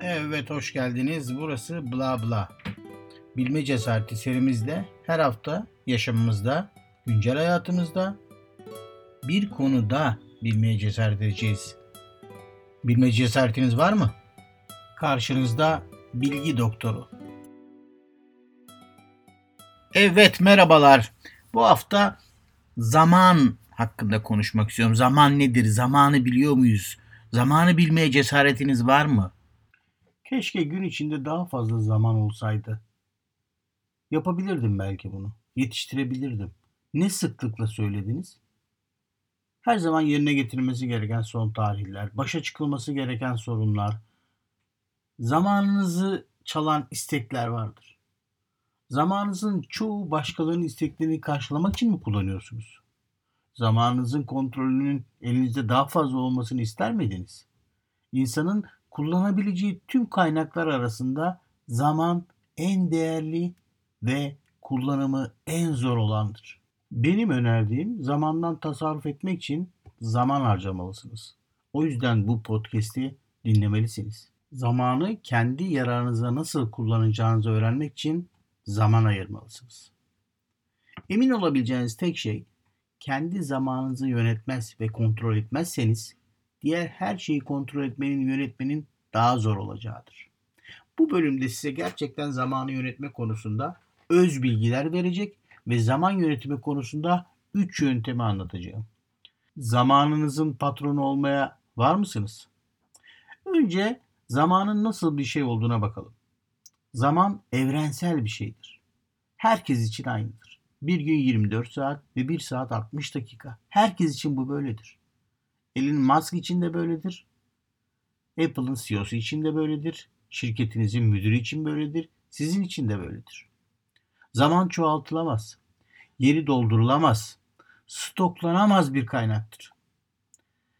Evet hoş geldiniz. Burası Bla Bla. Bilme cesareti serimizde her hafta yaşamımızda, güncel hayatımızda bir konuda bilmeye cesaret edeceğiz. Bilme cesaretiniz var mı? Karşınızda bilgi doktoru. Evet merhabalar. Bu hafta zaman hakkında konuşmak istiyorum. Zaman nedir? Zamanı biliyor muyuz? Zamanı bilmeye cesaretiniz var mı? Keşke gün içinde daha fazla zaman olsaydı. Yapabilirdim belki bunu. Yetiştirebilirdim. Ne sıklıkla söylediniz? Her zaman yerine getirilmesi gereken son tarihler, başa çıkılması gereken sorunlar, zamanınızı çalan istekler vardır. Zamanınızın çoğu başkalarının isteklerini karşılamak için mi kullanıyorsunuz? Zamanınızın kontrolünün elinizde daha fazla olmasını ister miydiniz? İnsanın kullanabileceği tüm kaynaklar arasında zaman en değerli ve kullanımı en zor olandır. Benim önerdiğim zamandan tasarruf etmek için zaman harcamalısınız. O yüzden bu podcast'i dinlemelisiniz. Zamanı kendi yararınıza nasıl kullanacağınızı öğrenmek için zaman ayırmalısınız. Emin olabileceğiniz tek şey kendi zamanınızı yönetmez ve kontrol etmezseniz diğer her şeyi kontrol etmenin, yönetmenin daha zor olacağıdır. Bu bölümde size gerçekten zamanı yönetme konusunda öz bilgiler verecek ve zaman yönetimi konusunda 3 yöntemi anlatacağım. Zamanınızın patronu olmaya var mısınız? Önce zamanın nasıl bir şey olduğuna bakalım. Zaman evrensel bir şeydir. Herkes için aynıdır. Bir gün 24 saat ve 1 saat 60 dakika. Herkes için bu böyledir. Elin Musk için de böyledir. Apple'ın CEO'su için de böyledir. Şirketinizin müdürü için böyledir. Sizin için de böyledir. Zaman çoğaltılamaz. Yeri doldurulamaz. Stoklanamaz bir kaynaktır.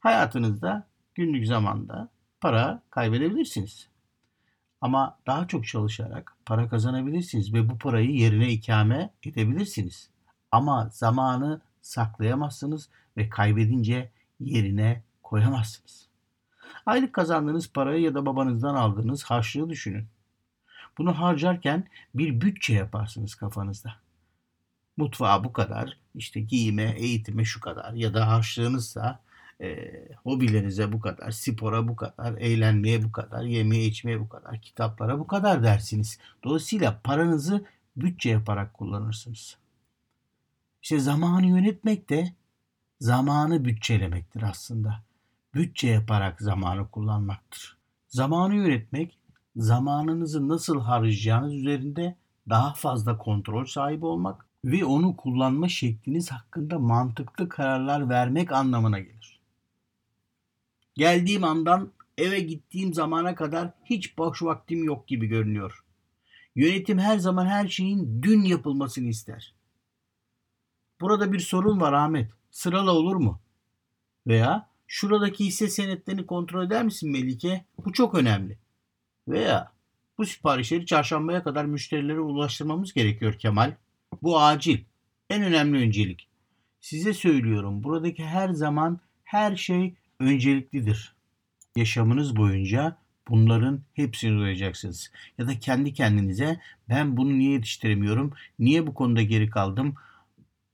Hayatınızda günlük zamanda para kaybedebilirsiniz. Ama daha çok çalışarak para kazanabilirsiniz ve bu parayı yerine ikame edebilirsiniz. Ama zamanı saklayamazsınız ve kaybedince yerine koyamazsınız. Aylık kazandığınız parayı ya da babanızdan aldığınız harçlığı düşünün. Bunu harcarken bir bütçe yaparsınız kafanızda. Mutfağa bu kadar, işte giyime, eğitime şu kadar ya da harçlığınızsa e, hobilerinize bu kadar, spora bu kadar, eğlenmeye bu kadar, yemeye içmeye bu kadar, kitaplara bu kadar dersiniz. Dolayısıyla paranızı bütçe yaparak kullanırsınız. İşte zamanı yönetmek de zamanı bütçelemektir aslında. Bütçe yaparak zamanı kullanmaktır. Zamanı yönetmek, zamanınızı nasıl harcayacağınız üzerinde daha fazla kontrol sahibi olmak ve onu kullanma şekliniz hakkında mantıklı kararlar vermek anlamına gelir. Geldiğim andan eve gittiğim zamana kadar hiç boş vaktim yok gibi görünüyor. Yönetim her zaman her şeyin dün yapılmasını ister. Burada bir sorun var Ahmet. Sırala olur mu? Veya şuradaki hisse senetlerini kontrol eder misin Melike? Bu çok önemli. Veya bu siparişleri çarşambaya kadar müşterilere ulaştırmamız gerekiyor Kemal. Bu acil. En önemli öncelik. Size söylüyorum buradaki her zaman her şey önceliklidir. Yaşamınız boyunca bunların hepsini duyacaksınız. Ya da kendi kendinize ben bunu niye yetiştiremiyorum, niye bu konuda geri kaldım,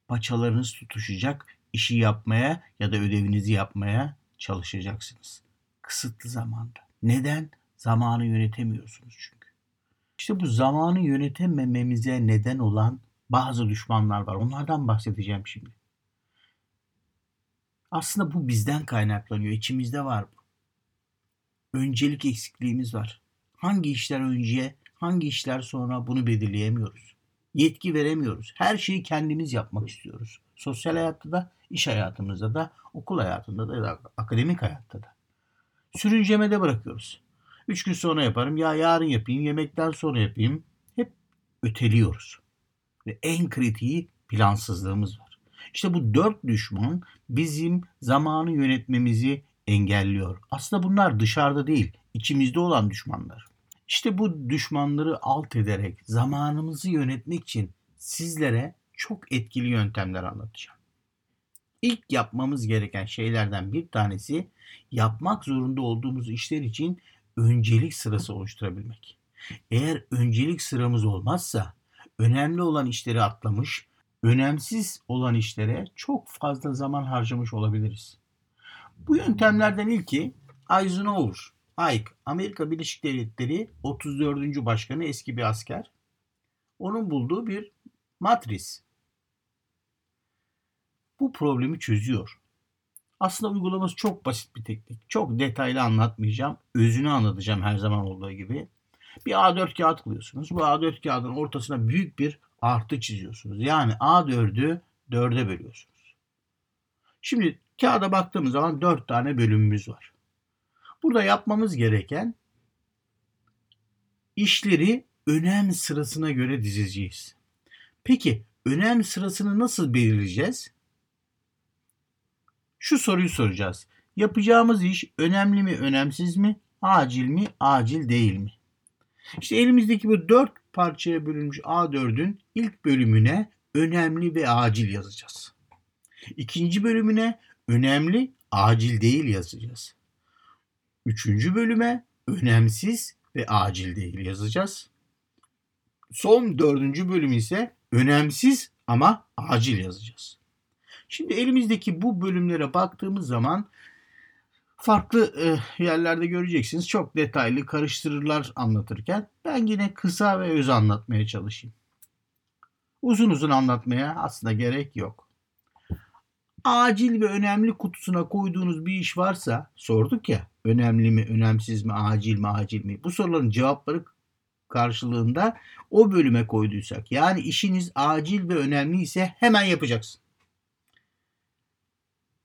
paçalarınız tutuşacak, işi yapmaya ya da ödevinizi yapmaya çalışacaksınız. Kısıtlı zamanda. Neden? Zamanı yönetemiyorsunuz çünkü. İşte bu zamanı yönetemememize neden olan bazı düşmanlar var. Onlardan bahsedeceğim şimdi. Aslında bu bizden kaynaklanıyor. İçimizde var bu. Öncelik eksikliğimiz var. Hangi işler önce, hangi işler sonra bunu belirleyemiyoruz. Yetki veremiyoruz. Her şeyi kendimiz yapmak istiyoruz. Sosyal hayatta da, iş hayatımızda da, okul hayatında da, da akademik hayatta da. Sürüncemede bırakıyoruz. Üç gün sonra yaparım, ya yarın yapayım, yemekten sonra yapayım. Hep öteliyoruz. Ve en kritiği plansızlığımız var. İşte bu dört düşman bizim zamanı yönetmemizi engelliyor. Aslında bunlar dışarıda değil, içimizde olan düşmanlar. İşte bu düşmanları alt ederek zamanımızı yönetmek için sizlere çok etkili yöntemler anlatacağım. İlk yapmamız gereken şeylerden bir tanesi yapmak zorunda olduğumuz işler için öncelik sırası oluşturabilmek. Eğer öncelik sıramız olmazsa önemli olan işleri atlamış, önemsiz olan işlere çok fazla zaman harcamış olabiliriz. Bu yöntemlerden ilki Eisenhower. Ike, Amerika Birleşik Devletleri 34. Başkanı eski bir asker. Onun bulduğu bir matris. Bu problemi çözüyor. Aslında uygulaması çok basit bir teknik. Çok detaylı anlatmayacağım. Özünü anlatacağım her zaman olduğu gibi. Bir A4 kağıt kılıyorsunuz. Bu A4 kağıdın ortasına büyük bir artı çiziyorsunuz. Yani A4'ü 4'e bölüyorsunuz. Şimdi kağıda baktığımız zaman 4 tane bölümümüz var. Burada yapmamız gereken işleri önem sırasına göre dizeceğiz. Peki önem sırasını nasıl belirleyeceğiz? Şu soruyu soracağız. Yapacağımız iş önemli mi, önemsiz mi, acil mi, acil değil mi? İşte elimizdeki bu dört parçaya bölünmüş A4'ün ilk bölümüne önemli ve acil yazacağız. İkinci bölümüne önemli, acil değil yazacağız. Üçüncü bölüme önemsiz ve acil değil yazacağız. Son dördüncü bölüm ise önemsiz ama acil yazacağız. Şimdi elimizdeki bu bölümlere baktığımız zaman farklı e, yerlerde göreceksiniz. Çok detaylı karıştırırlar anlatırken. Ben yine kısa ve öz anlatmaya çalışayım. Uzun uzun anlatmaya aslında gerek yok. Acil ve önemli kutusuna koyduğunuz bir iş varsa sorduk ya önemli mi, önemsiz mi, acil mi, acil mi? Bu soruların cevapları karşılığında o bölüme koyduysak yani işiniz acil ve önemli ise hemen yapacaksın.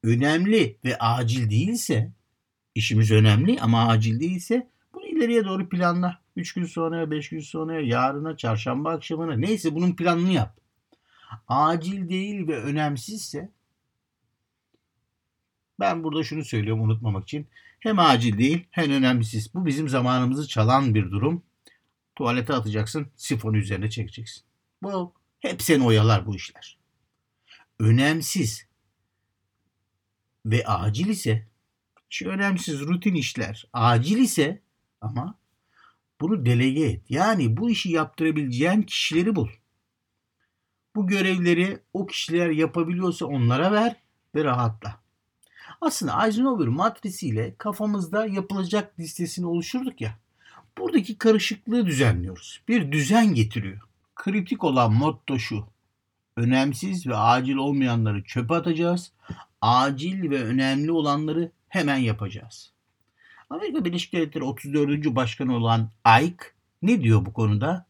Önemli ve acil değilse işimiz önemli ama acil değilse bunu ileriye doğru planla. 3 gün sonra, 5 gün sonra, yarına, çarşamba akşamına neyse bunun planını yap. Acil değil ve önemsizse ben burada şunu söylüyorum unutmamak için. Hem acil değil hem önemsiz. Bu bizim zamanımızı çalan bir durum. Tuvalete atacaksın, sifonu üzerine çekeceksin. Bu hep seni oyalar bu işler. Önemsiz ve acil ise hiç önemsiz rutin işler acil ise ama bunu delege et. Yani bu işi yaptırabileceğin kişileri bul. Bu görevleri o kişiler yapabiliyorsa onlara ver ve rahatla. Aslında Eisenhower matrisiyle kafamızda yapılacak listesini oluşturduk ya. Buradaki karışıklığı düzenliyoruz. Bir düzen getiriyor. Kritik olan motto şu. Önemsiz ve acil olmayanları çöpe atacağız. Acil ve önemli olanları hemen yapacağız. Amerika Birleşik Devletleri 34. Başkanı olan Ike ne diyor bu konuda?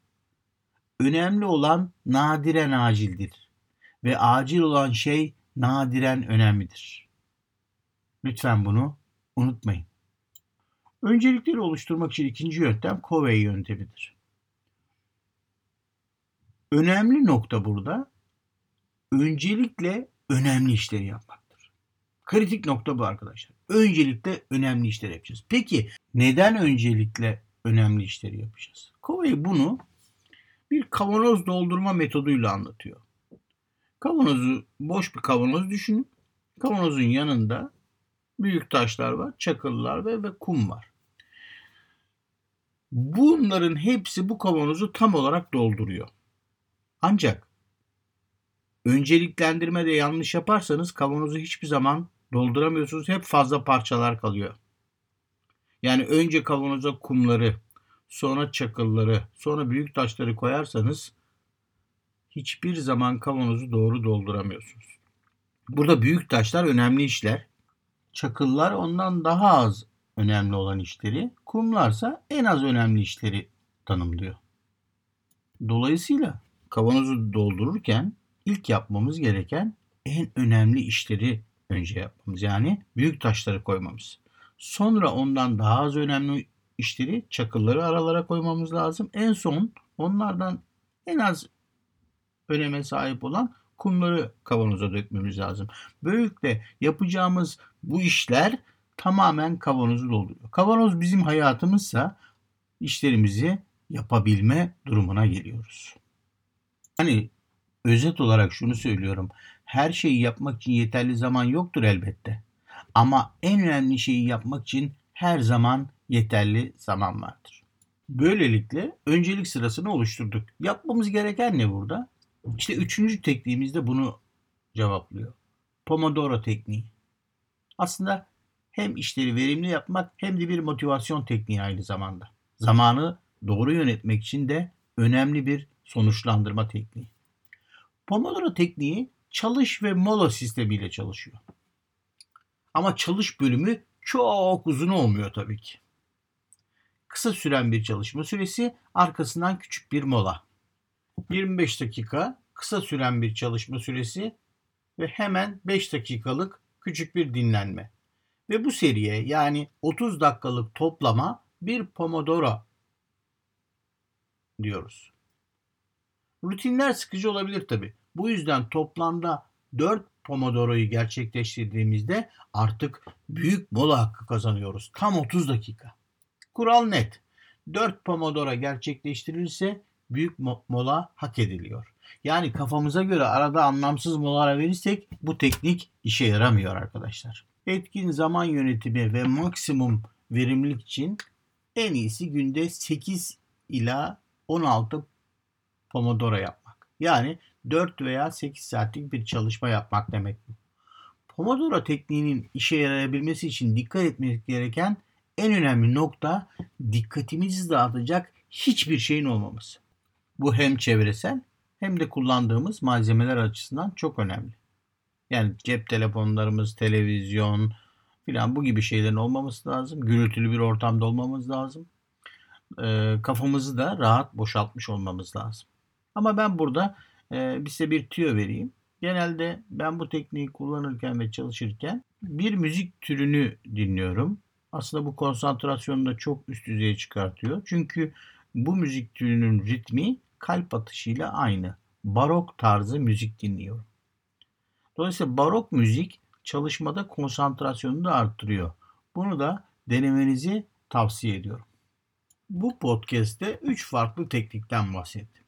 Önemli olan nadiren acildir ve acil olan şey nadiren önemlidir. Lütfen bunu unutmayın. Öncelikleri oluşturmak için ikinci yöntem Covey yöntemidir. Önemli nokta burada öncelikle önemli işleri yapmaktır. Kritik nokta bu arkadaşlar. Öncelikle önemli işleri yapacağız. Peki neden öncelikle önemli işleri yapacağız? Covey bunu bir kavanoz doldurma metoduyla anlatıyor. Kavanozu boş bir kavanoz düşünün. Kavanozun yanında büyük taşlar var, çakıllar ve, ve kum var. Bunların hepsi bu kavanozu tam olarak dolduruyor. Ancak önceliklendirmede yanlış yaparsanız kavanozu hiçbir zaman dolduramıyorsunuz. Hep fazla parçalar kalıyor. Yani önce kavanoza kumları, sonra çakılları, sonra büyük taşları koyarsanız hiçbir zaman kavanozu doğru dolduramıyorsunuz. Burada büyük taşlar önemli işler. Çakıllar ondan daha az önemli olan işleri, kumlarsa en az önemli işleri tanımlıyor. Dolayısıyla kavanozu doldururken ilk yapmamız gereken en önemli işleri önce yapmamız. Yani büyük taşları koymamız. Sonra ondan daha az önemli işleri çakılları aralara koymamız lazım. En son onlardan en az öneme sahip olan kumları kavanoza dökmemiz lazım. Böylelikle yapacağımız bu işler tamamen kavanozu dolduruyor. Kavanoz bizim hayatımızsa işlerimizi yapabilme durumuna geliyoruz. Hani özet olarak şunu söylüyorum. Her şeyi yapmak için yeterli zaman yoktur elbette. Ama en önemli şeyi yapmak için her zaman yeterli zaman vardır. Böylelikle öncelik sırasını oluşturduk. Yapmamız gereken ne burada? İşte üçüncü tekniğimizde bunu cevaplıyor. Pomodoro tekniği. Aslında hem işleri verimli yapmak hem de bir motivasyon tekniği aynı zamanda. Zamanı doğru yönetmek için de önemli bir sonuçlandırma tekniği. Pomodoro tekniği çalış ve mola sistemiyle çalışıyor. Ama çalış bölümü çok uzun olmuyor tabii ki. Kısa süren bir çalışma süresi, arkasından küçük bir mola. 25 dakika kısa süren bir çalışma süresi ve hemen 5 dakikalık küçük bir dinlenme. Ve bu seriye yani 30 dakikalık toplama bir Pomodoro diyoruz. Rutinler sıkıcı olabilir tabi. Bu yüzden toplamda 4 Pomodoro'yu gerçekleştirdiğimizde artık büyük mola hakkı kazanıyoruz. Tam 30 dakika. Kural net. 4 Pomodoro gerçekleştirilirse büyük mola hak ediliyor. Yani kafamıza göre arada anlamsız molalar verirsek bu teknik işe yaramıyor arkadaşlar. Etkin zaman yönetimi ve maksimum verimlilik için en iyisi günde 8 ila 16 Pomodoro yapmak. Yani 4 veya 8 saatlik bir çalışma yapmak demek bu. Pomodoro tekniğinin işe yarayabilmesi için dikkat etmek gereken en önemli nokta dikkatimizi dağıtacak hiçbir şeyin olmaması. Bu hem çevresel hem de kullandığımız malzemeler açısından çok önemli. Yani cep telefonlarımız, televizyon filan bu gibi şeylerin olmaması lazım. Gürültülü bir ortamda olmamız lazım. E, kafamızı da rahat boşaltmış olmamız lazım. Ama ben burada e, size bir tüyo vereyim. Genelde ben bu tekniği kullanırken ve çalışırken bir müzik türünü dinliyorum. Aslında bu konsantrasyonu da çok üst düzeye çıkartıyor. Çünkü bu müzik türünün ritmi kalp atışıyla aynı. Barok tarzı müzik dinliyorum. Dolayısıyla barok müzik çalışmada konsantrasyonunu da arttırıyor. Bunu da denemenizi tavsiye ediyorum. Bu podcast'te 3 farklı teknikten bahsettim.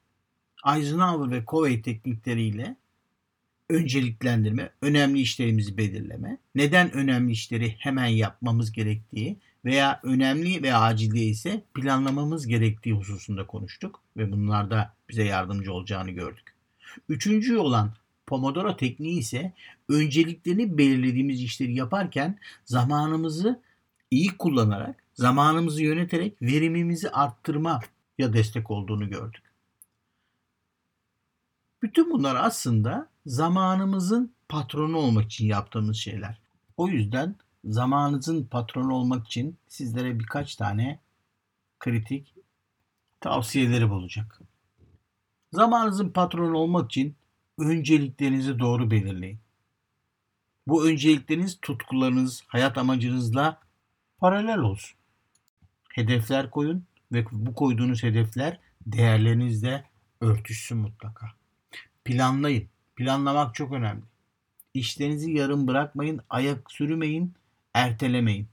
Eisenhower ve Covey teknikleriyle önceliklendirme, önemli işlerimizi belirleme, neden önemli işleri hemen yapmamız gerektiği veya önemli ve acil ise planlamamız gerektiği hususunda konuştuk ve bunlarda bize yardımcı olacağını gördük. Üçüncü olan Pomodoro tekniği ise önceliklerini belirlediğimiz işleri yaparken zamanımızı iyi kullanarak, zamanımızı yöneterek verimimizi arttırma ya destek olduğunu gördük. Bütün bunlar aslında zamanımızın patronu olmak için yaptığımız şeyler. O yüzden zamanınızın patronu olmak için sizlere birkaç tane kritik tavsiyeleri olacak. Zamanınızın patronu olmak için önceliklerinizi doğru belirleyin. Bu öncelikleriniz tutkularınız, hayat amacınızla paralel olsun. Hedefler koyun ve bu koyduğunuz hedefler değerlerinizle örtüşsün mutlaka. Planlayın. Planlamak çok önemli. İşlerinizi yarım bırakmayın, ayak sürmeyin, ertelemeyin.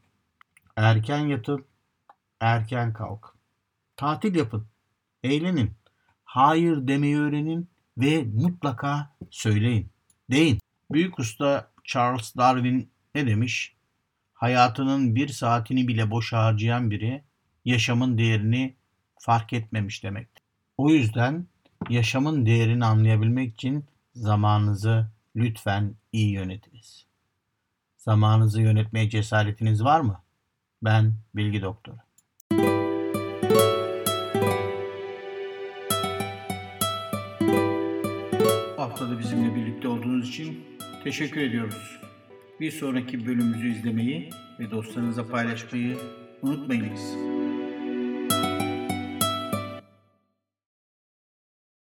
Erken yatın, erken kalk. Tatil yapın, eğlenin. Hayır demeyi öğrenin ve mutlaka söyleyin. Deyin. Büyük usta Charles Darwin ne demiş? Hayatının bir saatini bile boş harcayan biri yaşamın değerini fark etmemiş demektir. O yüzden yaşamın değerini anlayabilmek için zamanınızı lütfen iyi yönetiniz. Zamanınızı yönetmeye cesaretiniz var mı? Ben Bilgi Doktoru. Bu haftada bizimle birlikte olduğunuz için teşekkür ediyoruz. Bir sonraki bölümümüzü izlemeyi ve dostlarınızla paylaşmayı unutmayınız.